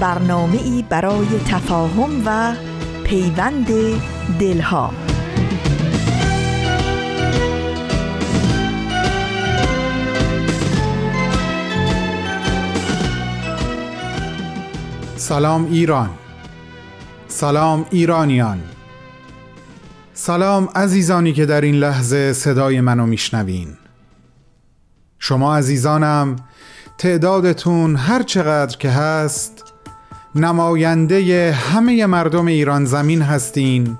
برنامه ای برای تفاهم و پیوند دلها. سلام ایران. سلام ایرانیان. سلام عزیزانی که در این لحظه صدای منو میشنوین. شما عزیزانم تعدادتون هر چقدر که هست نماینده همه مردم ایران زمین هستین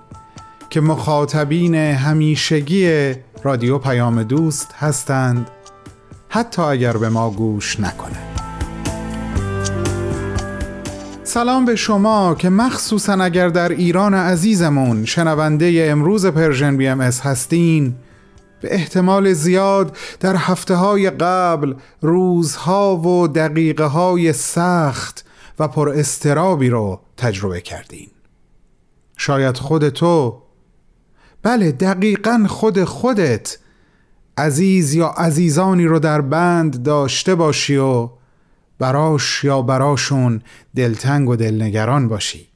که مخاطبین همیشگی رادیو پیام دوست هستند. حتی اگر به ما گوش نکنند. سلام به شما که مخصوصا اگر در ایران عزیزمون شنونده امروز Persian BMS هستین به احتمال زیاد در هفته های قبل روزها و دقیقه های سخت و پر استرابی رو تجربه کردین. شاید خود تو بله دقیقا خود خودت عزیز یا عزیزانی رو در بند داشته باشی و براش یا براشون دلتنگ و دلنگران باشی.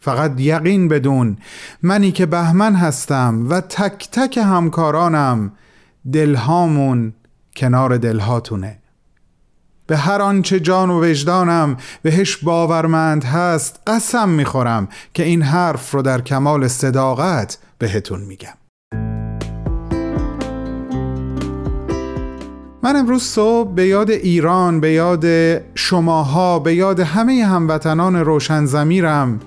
فقط یقین بدون منی که بهمن هستم و تک تک همکارانم دلهامون کنار دلهاتونه. به هر آنچه جان و وجدانم بهش باورمند هست قسم می‌خورم که این حرف رو در کمال صداقت بهتون میگم. من امروز صبح به یاد ایران به یاد شماها به یاد همه هموطنان روشن زمیرم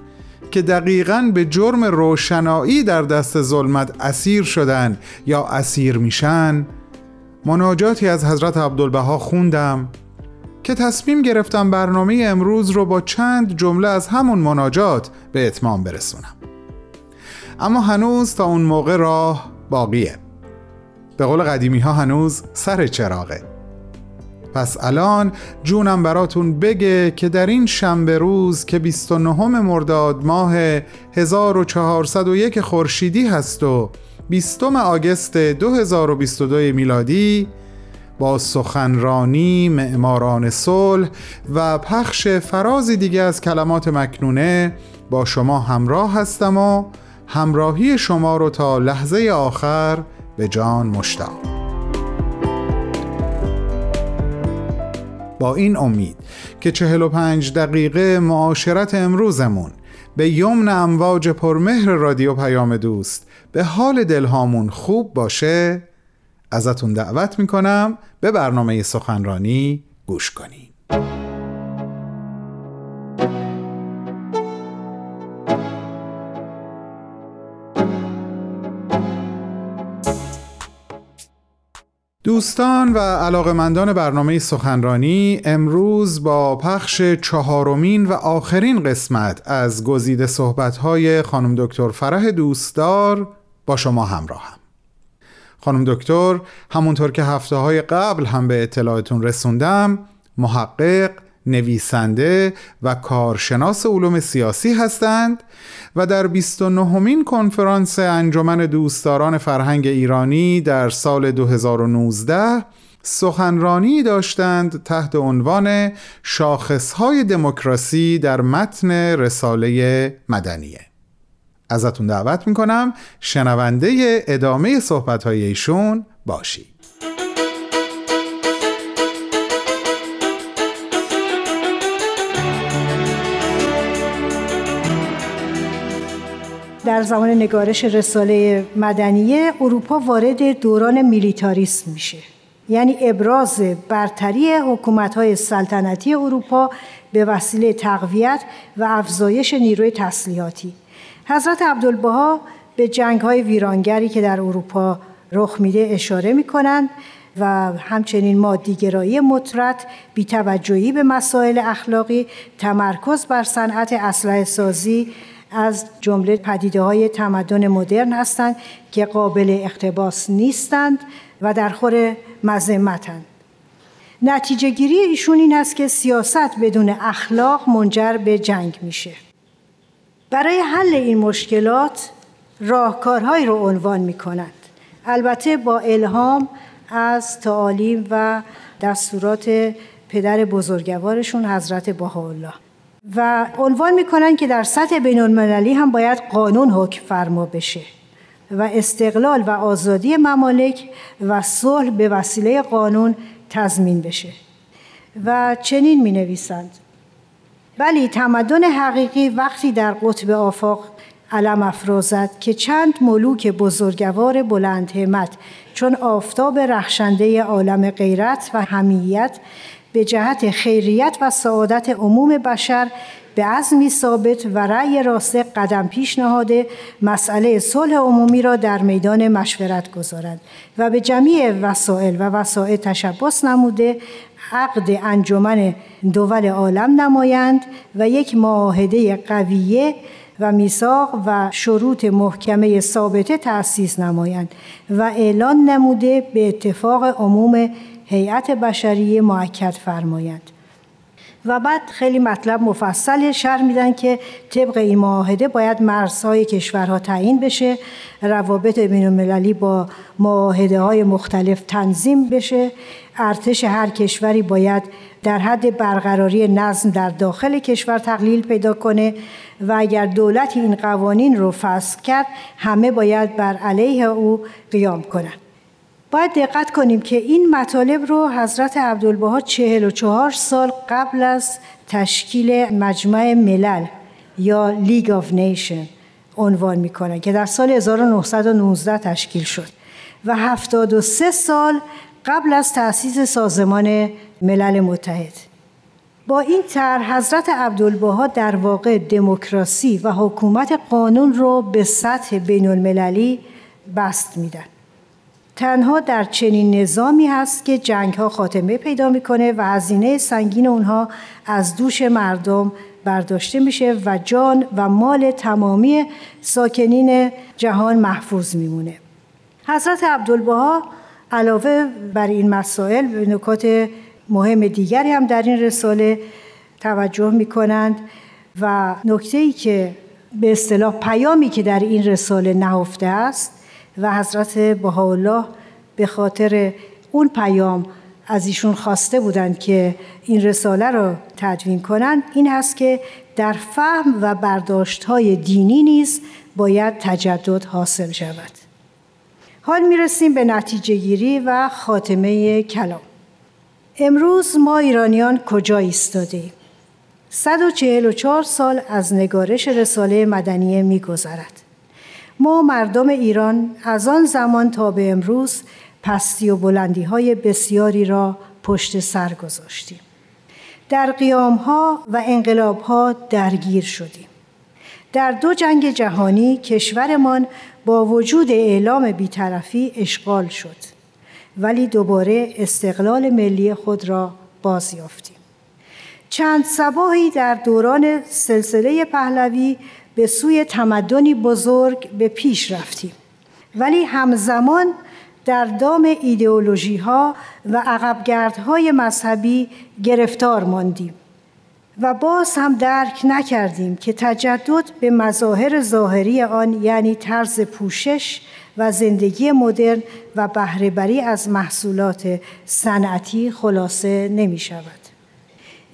که دقیقا به جرم روشنایی در دست ظلمت اسیر شدن یا اسیر میشن مناجاتی از حضرت عبدالبها خوندم. که تصمیم گرفتم برنامه امروز رو با چند جمله از همون مناجات به اتمام برسونم. اما هنوز تا اون موقع راه باقیه. به قول قدیمی ها هنوز سر چراغه. پس الان جونم براتون بگه که در این شنبه روز که 29 مرداد ماه 1401 خورشیدی هست و 20 آگست 2022 میلادی با سخنرانی معماران صلح و پخش فرازی دیگه از کلمات مکنونه با شما همراه هستم و همراهی شما رو تا لحظه آخر به جان مشتاق. با این امید که 45 دقیقه معاشرت امروزمون به یمن امواج پرمهر رادیو پیام دوست به حال دلهامون خوب باشه ازتون دعوت می‌کنم به برنامه سخنرانی گوش کنید دوستان و علاقمندان برنامه سخنرانی امروز با پخش چهارمین و آخرین قسمت از گزیده صحبت‌های خانم دکتر فرح دوستدار با شما همراهم. خانم دکتر همونطور که هفته های قبل هم به اطلاعتون رسوندم محقق نویسنده و کارشناس علوم سیاسی هستند و در 29 مین کنفرانس انجمن دوستداران فرهنگ ایرانی در سال 2019 سخنرانی داشتند تحت عنوان شاخصهای دموکراسی در متن رساله مدنیه. ازتون دعوت می‌کنم. شنونده ادامه صحبتهای ایشون باشید. در زمان نگارش رساله مدنیه اروپا وارد دوران میلیتاریسم میشه. یعنی ابراز برتری حکومت‌های سلطنتی اروپا به وسیله تقویت و افزایش نیروی تسلیحاتی. حضرت عبدالبها به جنگ‌های ویرانگری که در اروپا رخ میده اشاره می‌کنند و همچنین مادیگرایی مطرد بیتوجهی به مسائل اخلاقی تمرکز بر صنعت اسلحه سازی از جمله پدیده های تمدن مدرن هستند که قابل اقتباس نیستند و در خور مذمتند. نتیجه گیری ایشون این است که سیاست بدون اخلاق منجر به جنگ میشه. برای حل این مشکلات راهکارهایی رو عنوان می کنند. البته با الهام از تعالیم و دستورات پدر بزرگوارشون حضرت بهاءالله. و عنوان می‌کنن که در سطح بین المللی هم باید قانون حکم فرما بشه و استقلال و آزادی ممالک و صلح به وسیله قانون تضمین بشه. و چنین می نویسند ولی تمدن حقیقی وقتی در قطب آفاق علم افرازد که چند ملوک بزرگوار بلند همت چون آفتاب رخشنده عالم غیرت و همیت به جهت خیریت و سعادت عموم بشر به عزمی ثابت و رأی راسته قدم پیش نهاده مسئله صلح عمومی را در میدان مشورت گذارند و به جمیع وسایل و وسایل تشبس نموده عقد انجمن دول عالم نمایند و یک معاهده قویه و میثاق و شروط محکمه ثابته تأسیس نمایند و اعلان نموده به اتفاق عموم هیئت بشری معکد فرمایند. و بعد خیلی مطلب مفصل شرح میدن که طبق این معاهده باید مرزهای کشورها تعیین بشه روابط بین المللی با معاهده های مختلف تنظیم بشه. ارتش هر کشوری باید در حد برقراری نظم در داخل کشور تقلیل پیدا کنه و اگر دولت این قوانین رو فصل کرد همه باید بر علیه او قیام کنند. باید دقت کنیم که این مطالب رو حضرت عبدالبها 44 سال قبل از تشکیل مجمع ملل یا League of Nations عنوان می‌کنن که در سال 1919 تشکیل شد و 73 سال قبل از تأسیس سازمان ملل متحد. با این طرح حضرت عبدالبها در واقع دموکراسی و حکومت قانون رو به سطح بین المللی بسط میدن. تنها در چنین نظامی هست که جنگ ها خاتمه پیدا می‌کنه و هزینه سنگین اونها از دوش مردم برداشته میشه و جان و مال تمامی ساکنین جهان محفوظ میمونه. حضرت عبدالبها علاوه بر این مسائل به نکات مهم دیگری هم در این رساله توجه می کنند و نکته ای که به اصطلاح پیامی که در این رساله نهفته است و حضرت بهاءالله به خاطر اون پیام از ایشون خواسته بودند که این رساله را تدوین کنند این هست که در فهم و برداشت های دینی نیز باید تجدد حاصل شود حال می‌رسیم به نتیجه گیری و خاتمه کلام امروز ما ایرانیان کجا ایستاده ایم؟ 144 سال از نگارش رساله مدنیه میگذرد. ما مردم ایران از آن زمان تا به امروز پستی و بلندی های بسیاری را پشت سر گذاشتیم. در قیام ها و انقلاب ها درگیر شدیم. در دو جنگ جهانی کشورمان با وجود اعلام بیطرفی اشغال شد ولی دوباره استقلال ملی خود را باز یافتیم چند سباهی در دوران سلسله پهلوی به سوی تمدنی بزرگ به پیش رفتیم ولی همزمان در دام ایدئولوژی ها و عقبگردهای مذهبی گرفتار ماندیم و باز هم درک نکردیم که تجدد به مظاهر ظاهری آن یعنی طرز پوشش و زندگی مدرن و بهرهبری از محصولات صنعتی خلاصه نمی شود.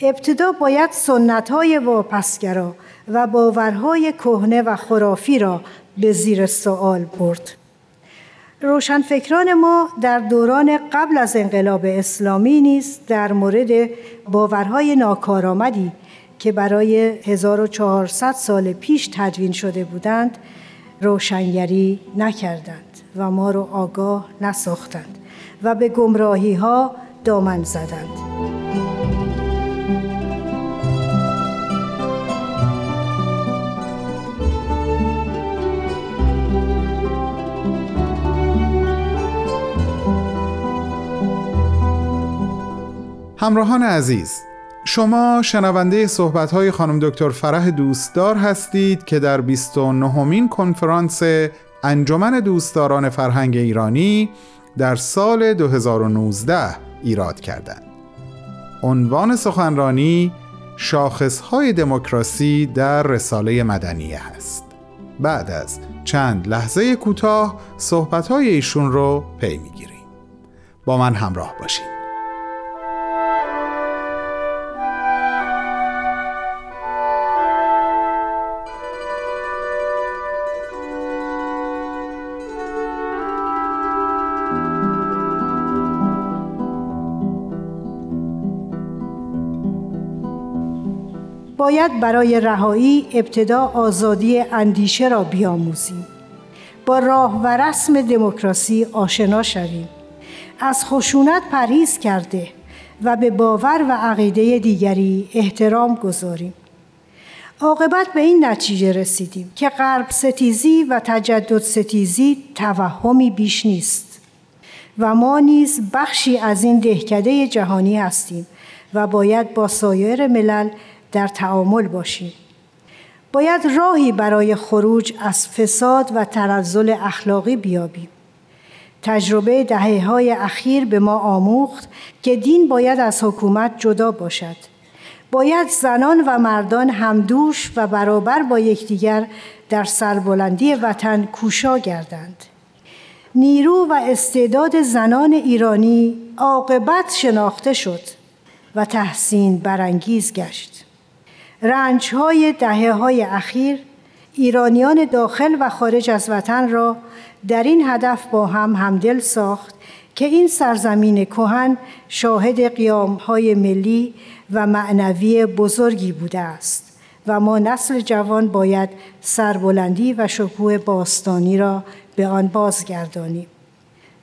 ابتدا باید سنت های واپسگرا و باورهای کهنه و خرافی را به زیر سوال برد. روشنفکران ما در دوران قبل از انقلاب اسلامی نیز در مورد باورهای ناکارآمدی که برای 1400 سال پیش تدوین شده بودند روشنگری نکردند و ما رو آگاه نساختند و به گمراهی ها دامن زدند. همراهان عزیز شما شنونده صحبت های خانم دکتر فرح دوستدار هستید که در 29 مین کنفرانس انجمن دوستداران فرهنگ ایرانی در سال 2019 ایراد کردند. عنوان سخنرانی شاخصهای دموکراسی در رساله مدنیه هست. بعد از چند لحظه کوتاه صحبتهای ایشون رو پی می‌گیریم. با من همراه باشید. باید برای رهایی ابتدا آزادی اندیشه را بیاموزیم. با راه و رسم دموکراسی آشنا شویم. از خشونت پرهیز کرده و به باور و عقیده دیگری احترام گذاریم. عاقبت به این نتیجه رسیدیم که غرب ستیزی و تجدد ستیزی توهمی بیش نیست و ما نیز بخشی از این دهکده جهانی هستیم و باید با سایر ملل در تعامل باشیم باید راهی برای خروج از فساد و تنزل اخلاقی بیابیم تجربه دهه های اخیر به ما آموخت که دین باید از حکومت جدا باشد. باید زنان و مردان همدوش و برابر با یکدیگر در سربلندی وطن کوشا گردند. نیرو و استعداد زنان ایرانی عاقبت شناخته شد و تحسین برانگیز گشت. رنج های دهه های اخیر ایرانیان داخل و خارج از وطن را در این هدف با هم همدل ساخت که این سرزمین کهن شاهد قیام های ملی و معنوی بزرگی بوده است و ما نسل جوان باید سربلندی و شکوه باستانی را به آن بازگردانیم.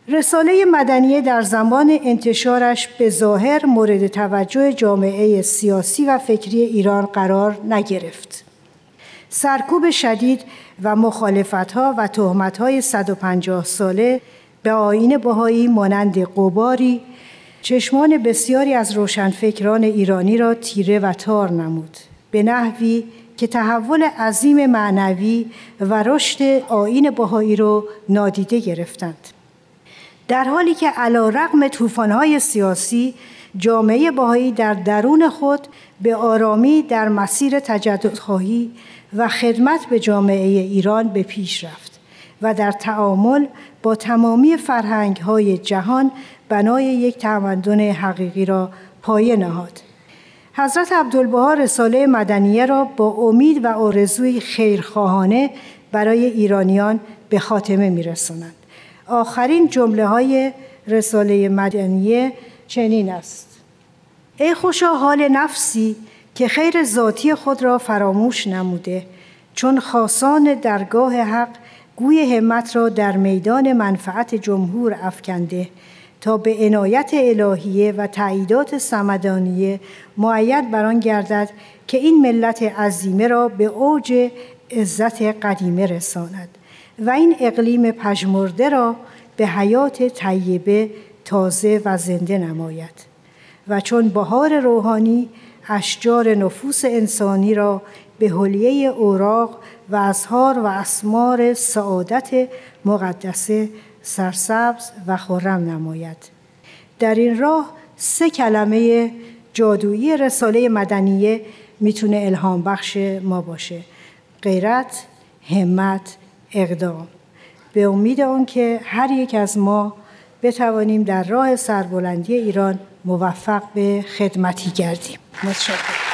رساله مدنیه در زمان انتشارش به ظاهر مورد توجه جامعه سیاسی و فکری ایران قرار نگرفت. سرکوب شدید و مخالفتها و تهمتهای 150 ساله به آین بهایی مانند قباری چشمان بسیاری از روشنفکران ایرانی را تیره و تار نمود به نحوی که تحول عظیم معنوی و رشد آین بهایی را نادیده گرفتند در حالی که علا رقم توفانهای سیاسی جامعه باهایی در درون خود به آرامی در مسیر تجددخواهی و خدمت به جامعه ایران به پیش رفت و در تعامل با تمامی فرهنگ های جهان بنای یک تمدن حقیقی را پایه نهاد. حضرت عبدالبها رساله مدنیه را با امید و آرزوی خیرخواهانه برای ایرانیان به خاتمه میرسانند. آخرین جمله های رساله مدنیه چنین است. ای خوشا حال نفسی که خیر ذاتی خود را فراموش نموده چون خاصان درگاه حق گوی همت را در میدان منفعت جمهور افکنده تا به عنایت الهیه و تعییدات سمدانیه معید بران گردد که این ملت عظیمه را به اوج عزت قدیمه رساند. و این اقلیم پژمرده را به حیات طیبه تازه و زنده نماید. و چون بهار روحانی اشجار نفوس انسانی را به حلیه اوراق و ازهار و اسمار سعادت مقدسه سرسبز و خرم نماید. در این راه سه کلمه جادویی رساله مدنیه می‌تونه الهام بخش ما باشه غیرت، همت، اقدام به امید آنکه هر یک از ما بتوانیم در راه سربلندی ایران موفق به خدمتی گردیم. متشکرم.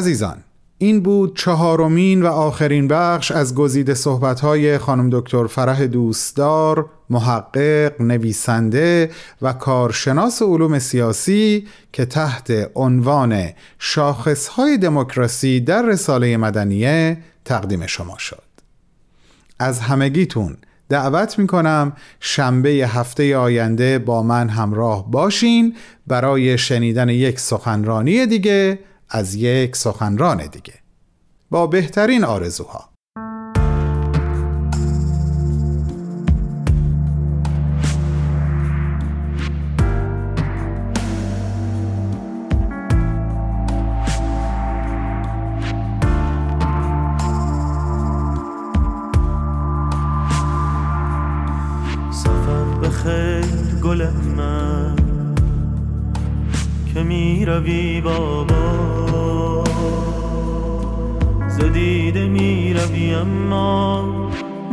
عزیزان این بود چهارمین و آخرین بخش از گزیده صحبت‌های خانم دکتر فرح دوستدار محقق، نویسنده و کارشناس علوم سیاسی که تحت عنوان شاخصهای دموکراسی در رساله مدنیه تقدیم شما شد. از همگیتون دعوت می‌کنم شنبه هفته آینده با من همراه باشین برای شنیدن یک سخنرانی دیگه از یک سخنران دیگه. با بهترین آرزوها. سفر گل من. که می روی بابا روی اما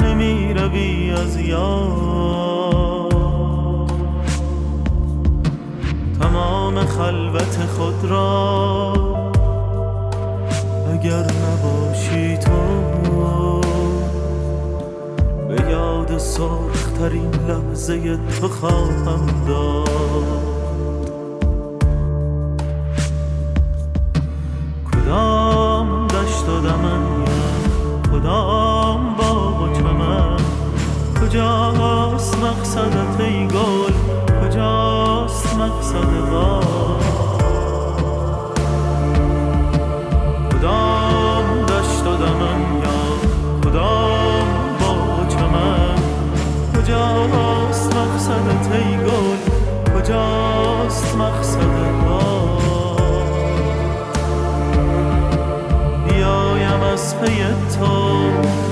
نمی روی از یاد. تمام خلوت خود را اگر نباشی تو به یاد سرخترین لحظه تو خواهم داد. کجاست مقصدت ای گل؟ کجاست مقصد باغ کدام دشت و دمن یا کدام باغ و چمن؟ کجاست مقصدت ای گل؟ کجاست مقصد باغ بیایم از پی تو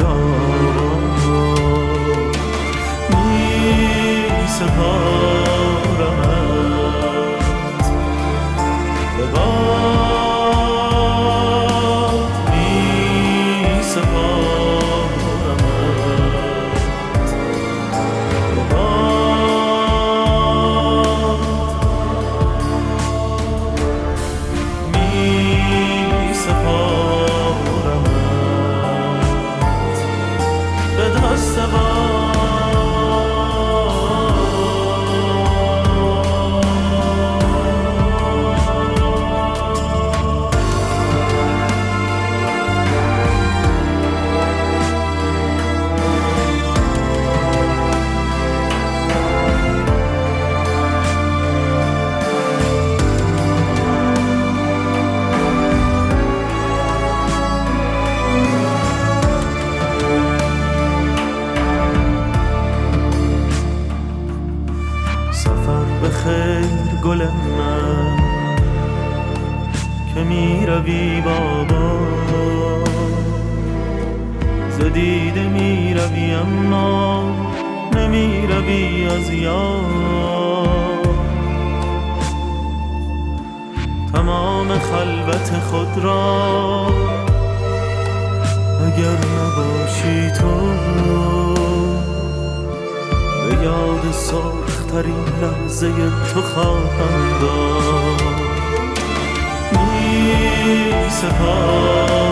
ناکجا می سپارمت نمی روی از یاد. تمام خلوت خود را اگر نباشی تو به یاد سرخترین لحظه تو خواهم داد. می سپارمت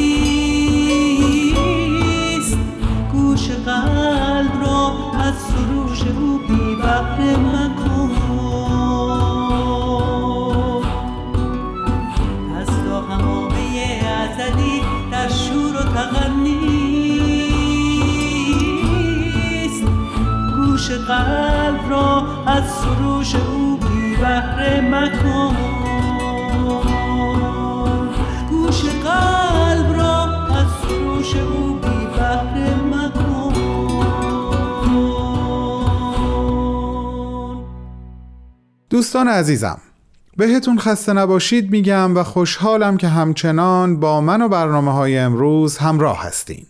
نقش او بی بحر مکن از تا همامه ازدی در شور و تغنیست گوش قلب را از سروش او بی بحر مکن. دوستان عزیزم بهتون خسته نباشید میگم و خوشحالم که همچنان با من و برنامه های امروز همراه هستین.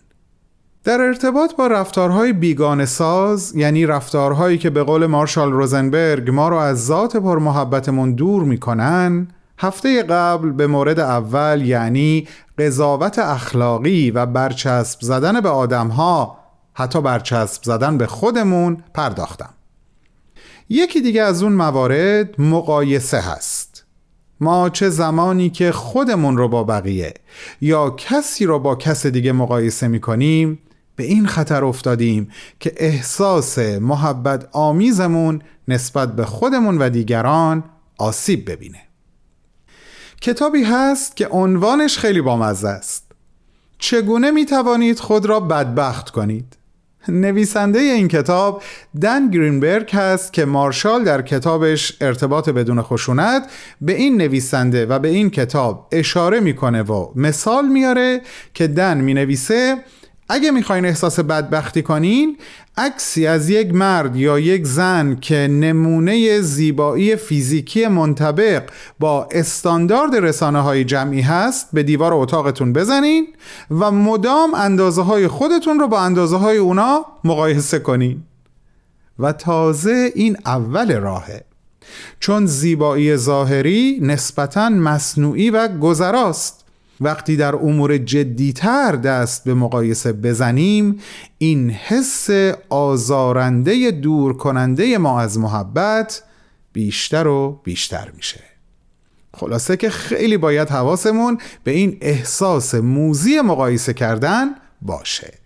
در ارتباط با رفتارهای بیگان ساز یعنی رفتارهایی که به قول مارشال روزنبرگ ما رو از ذات پر محبتمون دور می‌کنن هفته قبل به مورد اول یعنی قضاوت اخلاقی و برچسب زدن به آدمها حتی برچسب زدن به خودمون پرداختم. یکی دیگه از اون موارد مقایسه هست. ما چه زمانی که خودمون رو با بقیه یا کسی رو با کس دیگه مقایسه می‌کنیم به این خطر افتادیم که احساس محبت آمیزمون نسبت به خودمون و دیگران آسیب ببینه. کتابی هست که عنوانش خیلی بامزه است. چگونه می توانید خود را بدبخت کنید؟ نویسنده این کتاب دن گرینبرگ هست که مارشال در کتابش ارتباط بدون خشونت به این نویسنده و به این کتاب اشاره می‌کنه و مثال میاره که دن می نویسه اگه می‌خواین احساس بدبختی کنین عکسی از یک مرد یا یک زن که نمونه زیبایی فیزیکی منطبق با استاندارد رسانه های جمعی هست به دیوار اتاقتون بزنین و مدام اندازه های خودتون رو با اندازه های اونا مقایسه کنین. و تازه این اول راهه. چون زیبایی ظاهری نسبتا مصنوعی و گذراست. وقتی در امور جدیتر دست به مقایسه بزنیم این حس آزارنده دور کننده ما از محبت بیشتر و بیشتر میشه. خلاصه که خیلی باید حواسمون به این احساس موزی مقایسه کردن باشه.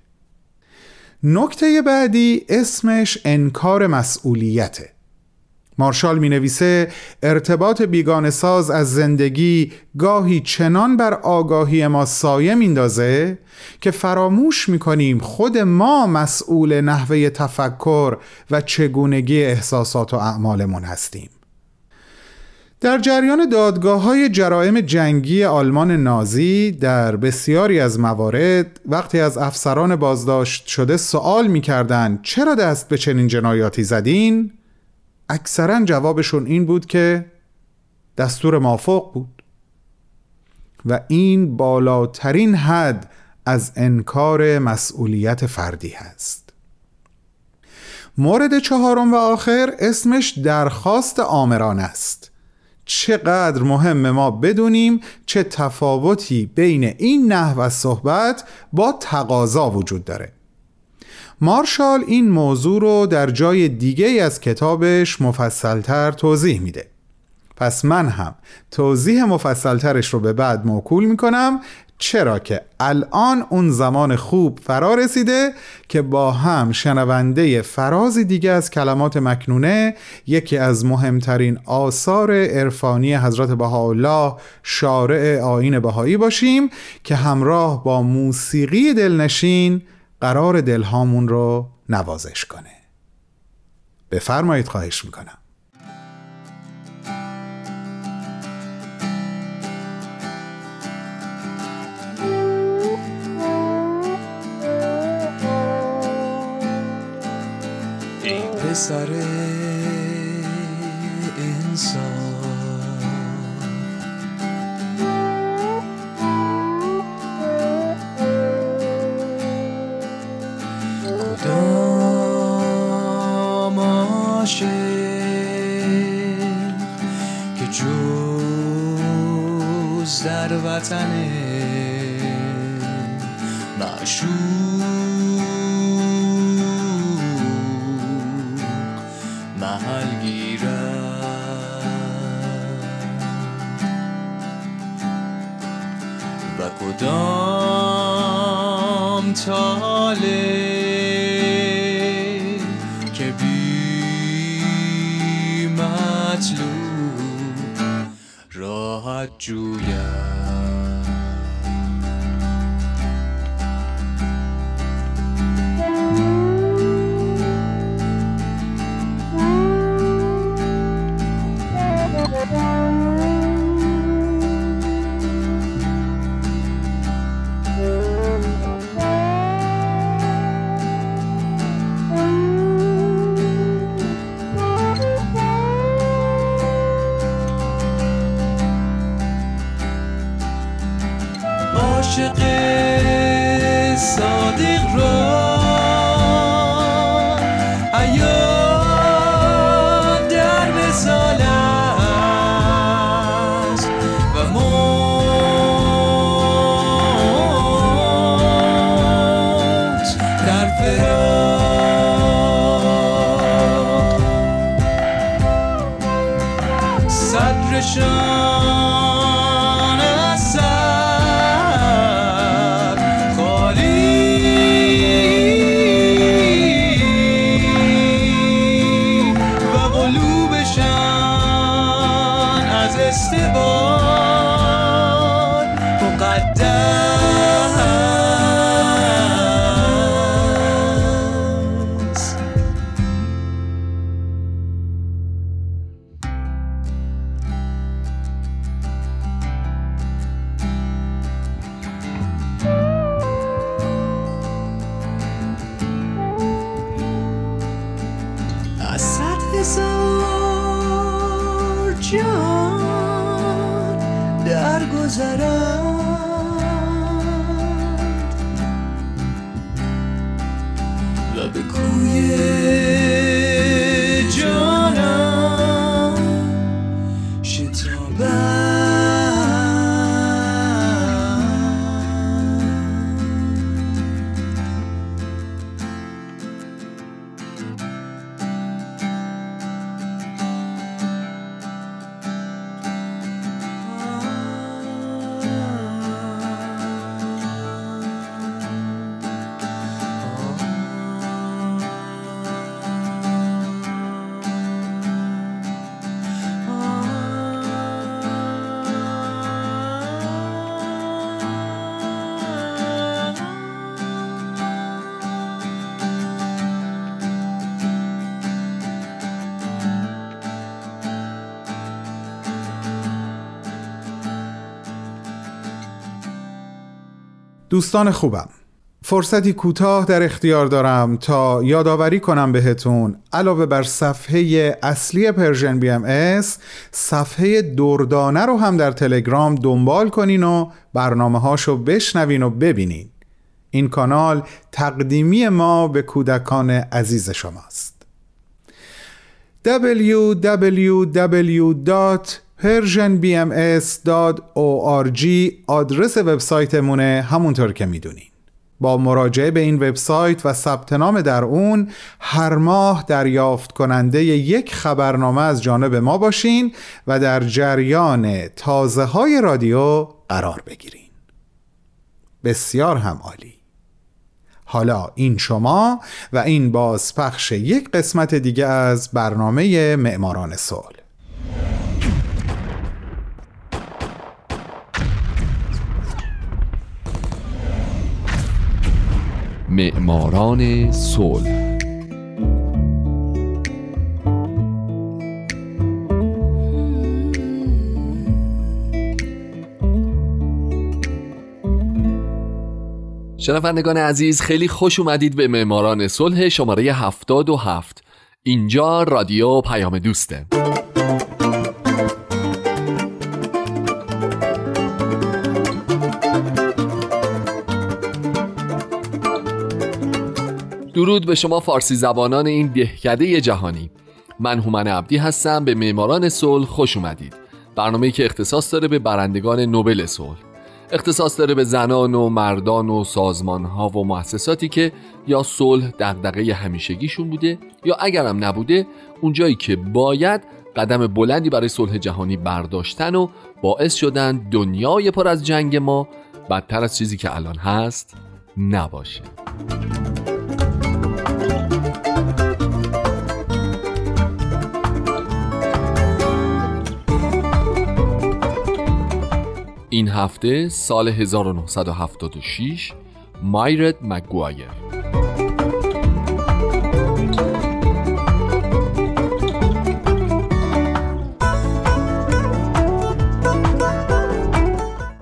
نکته بعدی اسمش انکار مسئولیته. مارشال می نویسه ارتباط بیگان ساز از زندگی گاهی چنان بر آگاهی ما سایه میندازه که فراموش می کنیم خود ما مسئول نحوه تفکر و چگونگی احساسات و اعمالمون هستیم در جریان دادگاه های جرائم جنگی آلمان نازی در بسیاری از موارد وقتی از افسران بازداشت شده سوال می چرا دست به چنین جنایاتی زدین؟ اکثرا جوابشون این بود که دستور مافوق بود. و این بالاترین حد از انکار مسئولیت فردی هست. مورد چهارم و آخر اسمش درخواست آمران است. چقدر مهم ما بدونیم چه تفاوتی بین این نحو از صحبت با تقاضا وجود داره. مارشال این موضوع رو در جای دیگه از کتابش مفصلتر توضیح میده. پس من هم توضیح مفصلترش رو به بعد موکول می‌کنم چرا که الان اون زمان خوب فرا رسیده که با هم شنونده فرازی دیگه از کلمات مکنونه یکی از مهمترین آثار عرفانی حضرت بهاءالله شارع آین بهایی باشیم که همراه با موسیقی دلنشین قرار دلهامون رو نوازش کنه. بفرمایید خواهش می‌کنم. ای درگذرند و به کوی دوستان خوبم فرصتی کوتاه در اختیار دارم تا یادآوری کنم بهتون علاوه بر صفحه اصلی Persian BMS صفحه دردانه رو هم در تلگرام دنبال کنین و برنامه هاشو بشنوین و ببینین. این کانال تقدیمی ما به کودکان عزیز شماست. www.persianbms.org آدرس وبسایتمونه همونطور که می‌دونین. با مراجعه به این وبسایت و ثبت نام در اون هر ماه دریافت کننده یک خبرنامه از جانب ما باشین و در جریان تازه های رادیو قرار بگیرین. بسیار هم عالی. حالا این شما و این بازپخش یک قسمت دیگه از برنامه معماران صلح. معماران صلح. شنوندگان عزیز خیلی خوش اومدید به معماران صلح شماره 77 اینجا رادیو پیام دوسته. درود به شما فارسی زبانان این دهکده جهانی. من هومن عبدی هستم به معماران صلح خوش اومدید. برنامه‌ای که اختصاص داره به برندگان نوبل صلح. اختصاص داره به زنان و مردان و سازمان ها و مؤسساتی که یا صلح دغدغه همیشگیشون بوده یا اگرم نبوده اونجایی که باید قدم بلندی برای صلح جهانی برداشتن و باعث شدن دنیای پر از جنگ ما بدتر از چیزی که الان هست نباشه. این هفته سال 1976 مایرد مگوایر.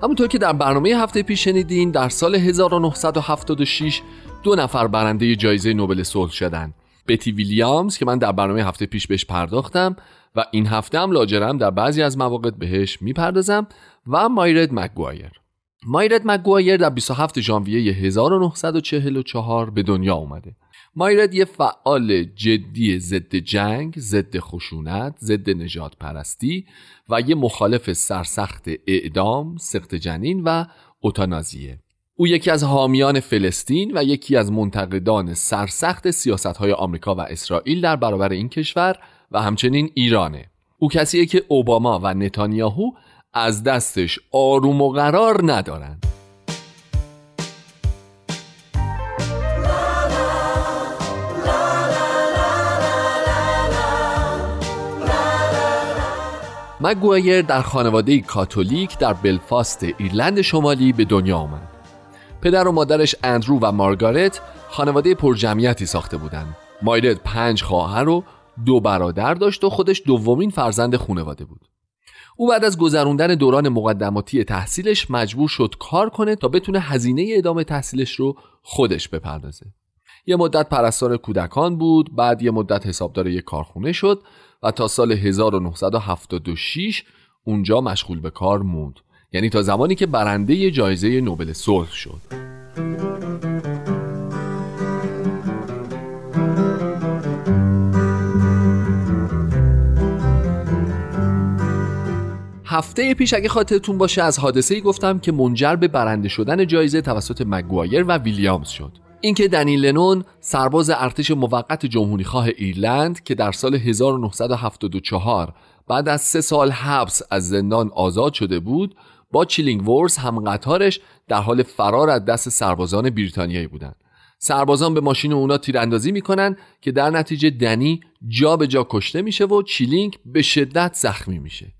همونطور که در برنامه هفته پیش شنیدین در سال 1976 دو نفر برنده جایزه نوبل صلح شدن. بتی ویلیامز که من در برنامه هفته پیش بهش پرداختم و این هفته هم لاجرم در بعضی از مواقع بهش می‌پردازم و مایرد مگوایر. مایرد مگوایر در 27 ژانویه 1944 به دنیا اومده. مایرد یه فعال جدی ضد جنگ، ضد خشونت، ضد نجات پرستی و یه مخالف سرسخت اعدام، سخت جنین و اوتانازیه. او یکی از حامیان فلسطین و یکی از منتقدان سرسخت سیاست های آمریکا و اسرائیل در برابر این کشور و همچنین ایرانه او کسیه که اوباما و نتانیاهو از دستش آروم و قرار ندارند مگوایر در خانواده کاتولیک در بلفاست ایرلند شمالی به دنیا آمد. پدر و مادرش اندرو و مارگارت خانواده پرجمعیتی ساخته بودند. مایرد پنج خواهر و دو برادر داشت و خودش دومین فرزند خانواده بود. او بعد از گذروندن دوران مقدماتی تحصیلش مجبور شد کار کنه تا بتونه هزینه ادامه تحصیلش رو خودش بپردازه. یه مدت پرستار کودکان بود، بعد یه مدت حسابدار یک کارخونه شد و تا سال 1976 اونجا مشغول به کار موند یعنی تا زمانی که برنده جایزه نوبل صلح شد هفته پیش اگه خاطرتون باشه از حادثه ای گفتم که منجر به برنده شدن جایزه توسط مگوایر و ویلیامز شد اینکه دنی لنون سرباز ارتش موقت جمهوری خواه ایرلند که در سال 1974 بعد از سه سال حبس از زندان آزاد شده بود با چیلینگ ورز هم قطارش در حال فرار از دست سربازان بریتانیایی بودند. سربازان به ماشین اونا تیراندازی می‌کنن که در نتیجه دنی جا به جا کشته میشه و چیلینگ به شدت زخمی میشه.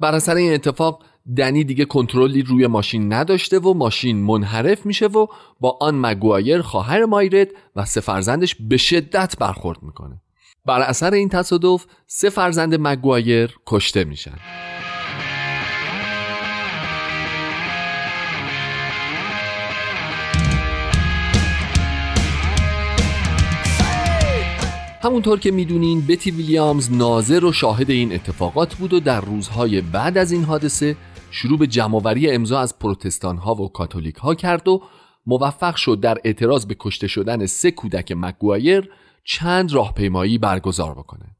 بر اثر این اتفاق دنی دیگه کنترلی روی ماشین نداشته و ماشین منحرف میشه و با آن مگوایر خواهر مایرد و سه فرزندش به شدت برخورد می‌کنه. بر اثر این تصادف سه فرزند مگوایر کشته میشن. همونطور که می‌دونین بتی ویلیامز ناظر و شاهد این اتفاقات بود و در روزهای بعد از این حادثه شروع به جمعآوری امضا از پروتستان ها و کاتولیک ها کرد و موفق شد در اعتراض به کشته شدن سه کودک مگوایر چند راهپیمایی برگزار بکنه.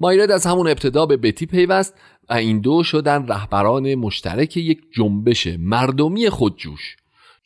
مایرد از همون ابتدا به بتی پیوست و این دو شدن رهبران مشترک یک جنبش مردمی خودجوش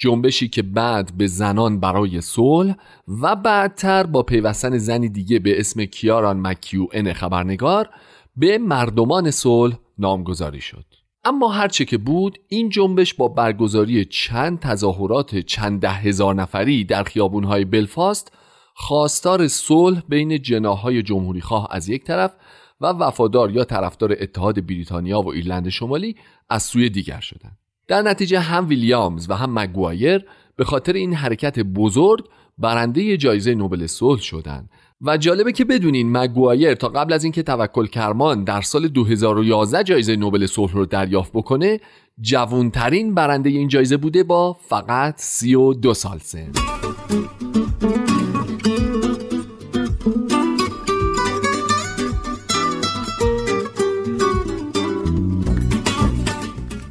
جنبشی که بعد به زنان برای صلح و بعدتر با پیوستن زنی دیگه به اسم کیاران مکیو ان خبرنگار به مردمان صلح نامگذاری شد اما هرچه که بود این جنبش با برگزاری چند تظاهرات چند ده هزار نفری در خیابونهای بلفاست خواستار صلح بین جناهای جمهوری خواه از یک طرف و وفادار یا طرفدار اتحاد بریتانیا و ایرلند شمالی از سوی دیگر شدند. در نتیجه هم ویلیامز و هم مگوایر به خاطر این حرکت بزرگ برنده جایزه نوبل صلح شدند. و جالبه که بدونین مگوایر تا قبل از اینکه توکل کرمان در سال 2011 جایزه نوبل صلح رو دریافت بکنه جوانترین برنده این جایزه بوده با فقط 32 سال سن.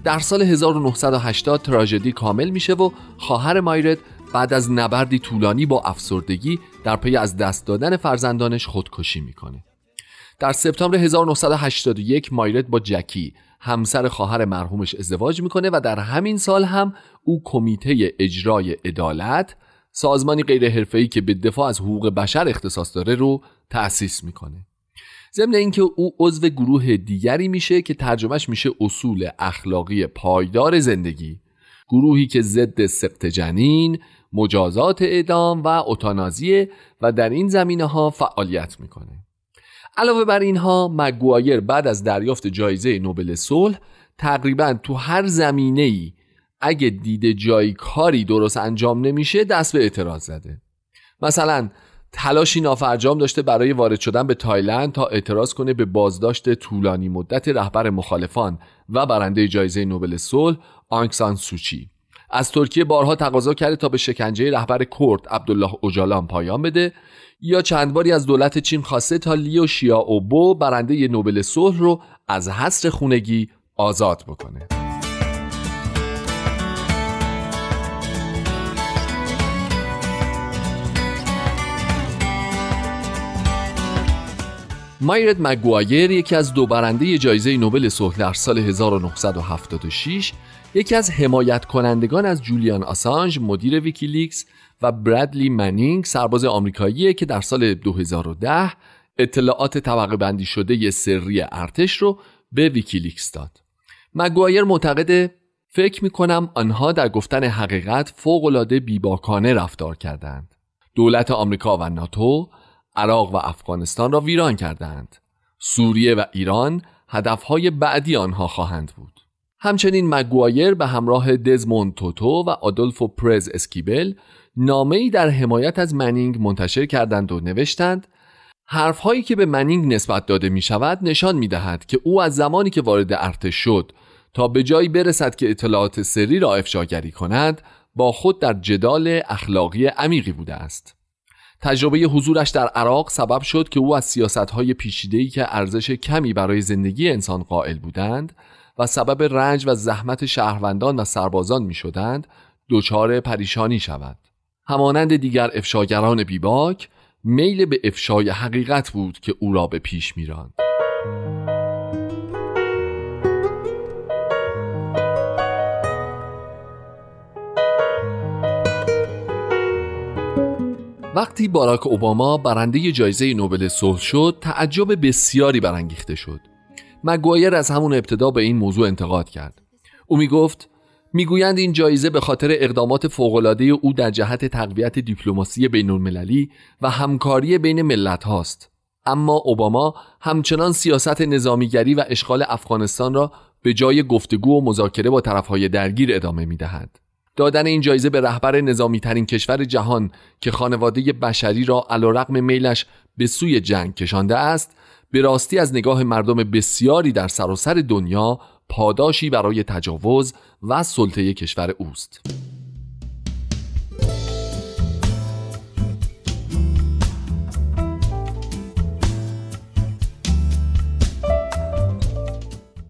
در سال 1980 تراژدی کامل میشه و خواهر مایرد بعد از نبردی طولانی با افسردگی در پی از دست دادن فرزندانش خودکشی می‌کنه. در سپتامبر 1981 مایرد با جکی همسر خواهر مرحومش ازدواج می‌کنه و در همین سال هم او کمیته اجرای عدالت سازمانی غیر حرفه‌ای که به دفاع از حقوق بشر اختصاص داره رو تأسیس می‌کنه. ضمن اینکه او عضو گروه دیگری میشه که ترجمهش میشه اصول اخلاقی پایدار زندگی گروهی که ضد سقط جنین، مجازات اعدام و اوتانازی و در این زمینه ها فعالیت می‌کنه. علاوه بر اینها مگوایر بعد از دریافت جایزه نوبل صلح تقریبا تو هر زمینه ای اگه دیده جای کاری درست انجام نمیشه دست به اعتراض زده. مثلا تلاشی نافرجام داشته برای وارد شدن به تایلند تا اعتراض کنه به بازداشت طولانی مدت رهبر مخالفان و برنده جایزه نوبل صلح آنکسان سوچی از ترکیه بارها تقاضا کرده تا به شکنجه رهبر کرد عبدالله اوجالان پایان بده یا چند باری از دولت چین خواسته تا لیو شیا اوبو برنده نوبل صلح رو از حصر خونگی آزاد بکنه. مایرد مگوایر یکی از دو برنده جایزه نوبل صلح در سال 1976 یکی از حمایت کنندگان از جولیان آسانج مدیر ویکیلیکس و برادلی منینگ سرباز آمریکایی که در سال 2010 اطلاعات طبقه بندی شده سری ارتش رو به ویکیلیکس داد. مگوایر معتقده فکر می کنم آنها در گفتن حقیقت فوق‌العاده بی‌باکانه رفتار کردند. دولت آمریکا و ناتو عراق و افغانستان را ویران کردند سوریه و ایران هدفهای بعدی آنها خواهند بود. همچنین مگوایر به همراه دزموند توتو و آدولفو پرز اسکیبل نامه ای در حمایت از منینگ منتشر کردند و نوشتند حرفهایی که به منینگ نسبت داده می شود نشان می دهد که او از زمانی که وارد ارتش شد تا به جایی برسد که اطلاعات سری را افشاگری کند با خود در جدال اخلاقی عمیقی بوده است. تجربه حضورش در عراق سبب شد که او از سیاستهای پیچیده‌ای که ارزش کمی برای زندگی انسان قائل بودند و سبب رنج و زحمت شهروندان و سربازان می شدند دچار پریشانی شود همانند دیگر افشاگران بیباک میل به افشای حقیقت بود که او را به پیش میراند. وقتی باراک اوباما برنده جایزه نوبل صلح شد تعجب بسیاری برانگیخته شد. مگوایر از همون ابتدا به این موضوع انتقاد کرد. او می گفت می‌گویند این جایزه به خاطر اقدامات فوقالعاده او در جهت تقویت دیپلماسی بین المللی و همکاری بین ملت هاست اما اوباما همچنان سیاست نظامیگری و اشغال افغانستان را به جای گفتگو و مذاکره با طرفهای درگیر ادامه می دهد. دادن این جایزه به رهبر نظامی ترین کشور جهان که خانواده بشری را علیرغم میلش به سوی جنگ کشانده است به راستی از نگاه مردم بسیاری در سراسر دنیا پاداشی برای تجاوز و سلطه کشور اوست.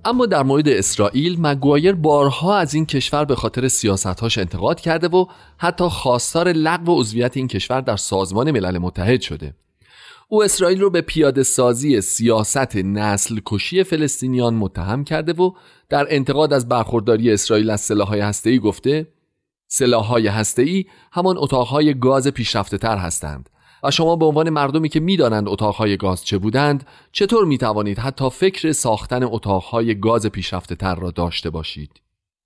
اما در مورد اسرائیل مگوایر بارها از این کشور به خاطر سیاستهاش انتقاد کرده و حتی خواستار لغو عضویت این کشور در سازمان ملل متحد شده. او اسرائیل رو به پیاده سازی سیاست نسل کشی فلسطینیان متهم کرده و در انتقاد از برخورداری اسرائیل از سلاحهای هسته‌ای گفته سلاحهای هسته‌ای همان اتاقهای گاز پیشرفته تر هستند. و شما به عنوان مردمی که می‌دانند اتاقهای گاز چه بودند چطور می توانید حتی فکر ساختن اتاقهای گاز پیشرفته تر را داشته باشید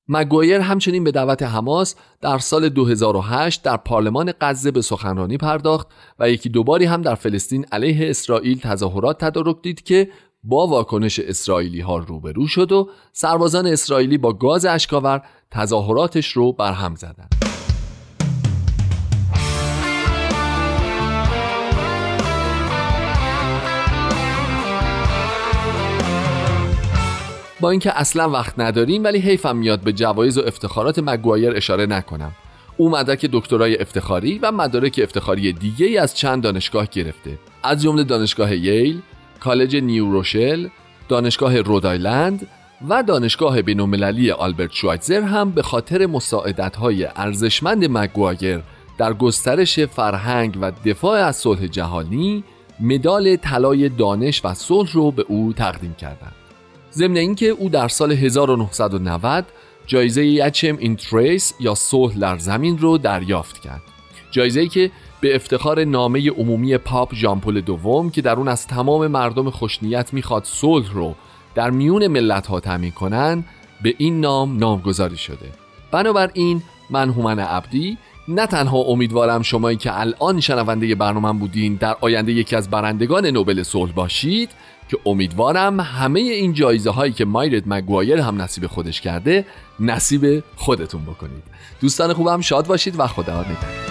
مگوایر همچنین به دعوت حماس در سال 2008 در پارلمان غزه به سخنرانی پرداخت و یکی دوباری هم در فلسطین علیه اسرائیل تظاهرات تدارک دید که با واکنش اسرائیلی ها روبرو شد و سربازان اسرائیلی با گاز اشکاور تظاهراتش رو برهم زدند. با اینکه اصلا وقت نداریم ولی حیفم میاد به جوایز و افتخارات مگوایر اشاره نکنم او مدرک دکترای افتخاری و مدارک افتخاری دیگه از چند دانشگاه گرفته از جمله دانشگاه ییل، کالج نیو روشل، دانشگاه رودایلند و دانشگاه بینالمللی آلبرت شوایتزر هم به خاطر مساعدت‌های ارزشمند مگوایر در گسترش فرهنگ و دفاع از صلح جهانی مدال طلای دانش و صلح رو به او تقدیم کردند. ضمن اینکه او در سال 1990 جایزه Pacem in Terris یا صلح در زمین رو دریافت کرد. جایزه که به افتخار نامه عمومی پاپ ژان پل دوم که در اون از تمام مردم خوش‌نیت می‌خواد صلح رو در میون ملت ها تامین کنن به این نام نامگذاری شده. بنابراین من هومن عبدی نه تنها امیدوارم شمایی که الان شنونده برنامه بودین در آینده یکی از برندگان نوبل صلح باشید که امیدوارم همه این جایزه هایی که مایرت مگوایر هم نصیب خودش کرده نصیب خودتون بکنید. دوستان خوبم شاد باشید و خدا نگهدار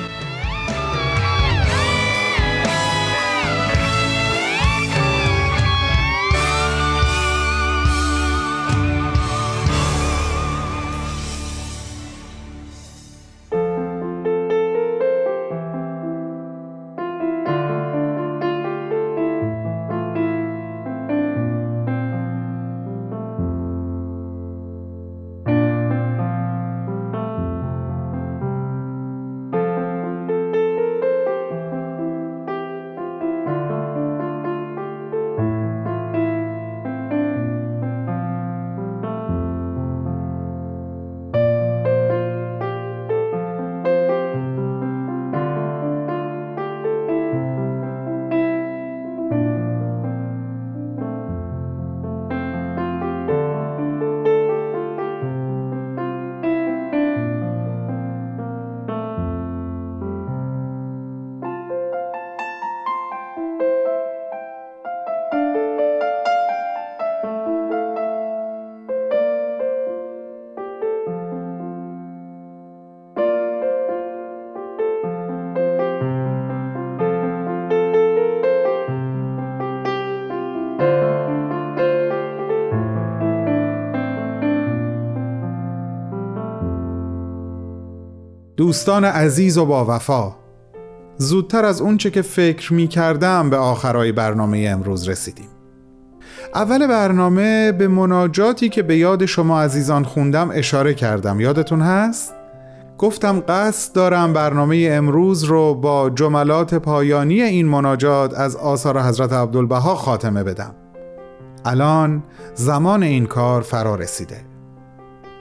دوستان عزیز و با وفا. زودتر از اونچه که فکر می کردم به آخرای برنامه امروز رسیدیم. اول برنامه به مناجاتی که به یاد شما عزیزان خوندم اشاره کردم. یادتون هست؟ گفتم قصد دارم برنامه امروز رو با جملات پایانی این مناجات از آثار حضرت عبدالبها خاتمه بدم. الان زمان این کار فرا رسیده.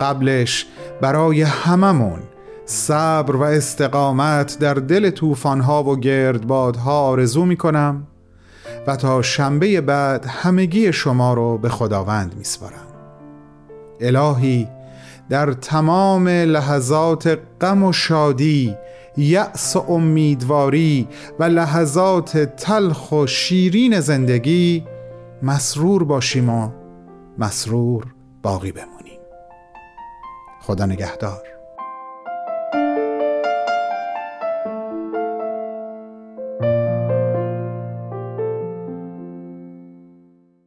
قبلش برای هممون صبر و استقامت در دل طوفان‌ها و گردبادها آرزو می کنم و تا شنبه بعد همگی شما رو به خداوند میسپارم. الهی در تمام لحظات غم و شادی یأس و امیدواری و لحظات تلخ و شیرین زندگی مسرور باشیم و مسرور باقی بمونیم. خدا نگهدار.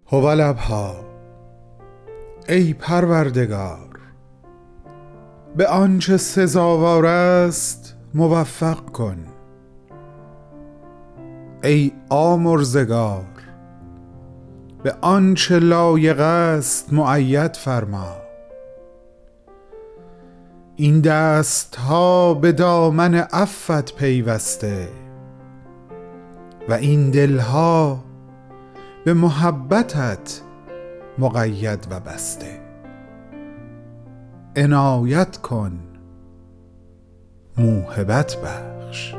هولبها ای پروردگار به آنچه سزاوار است موفق کن. ای آمرزگار به آنچه لایق است معید فرما. این دست ها به دامن عفت پیوسته و این دلها به محبتت مقید و بسته. عنایت کن موهبت بخش.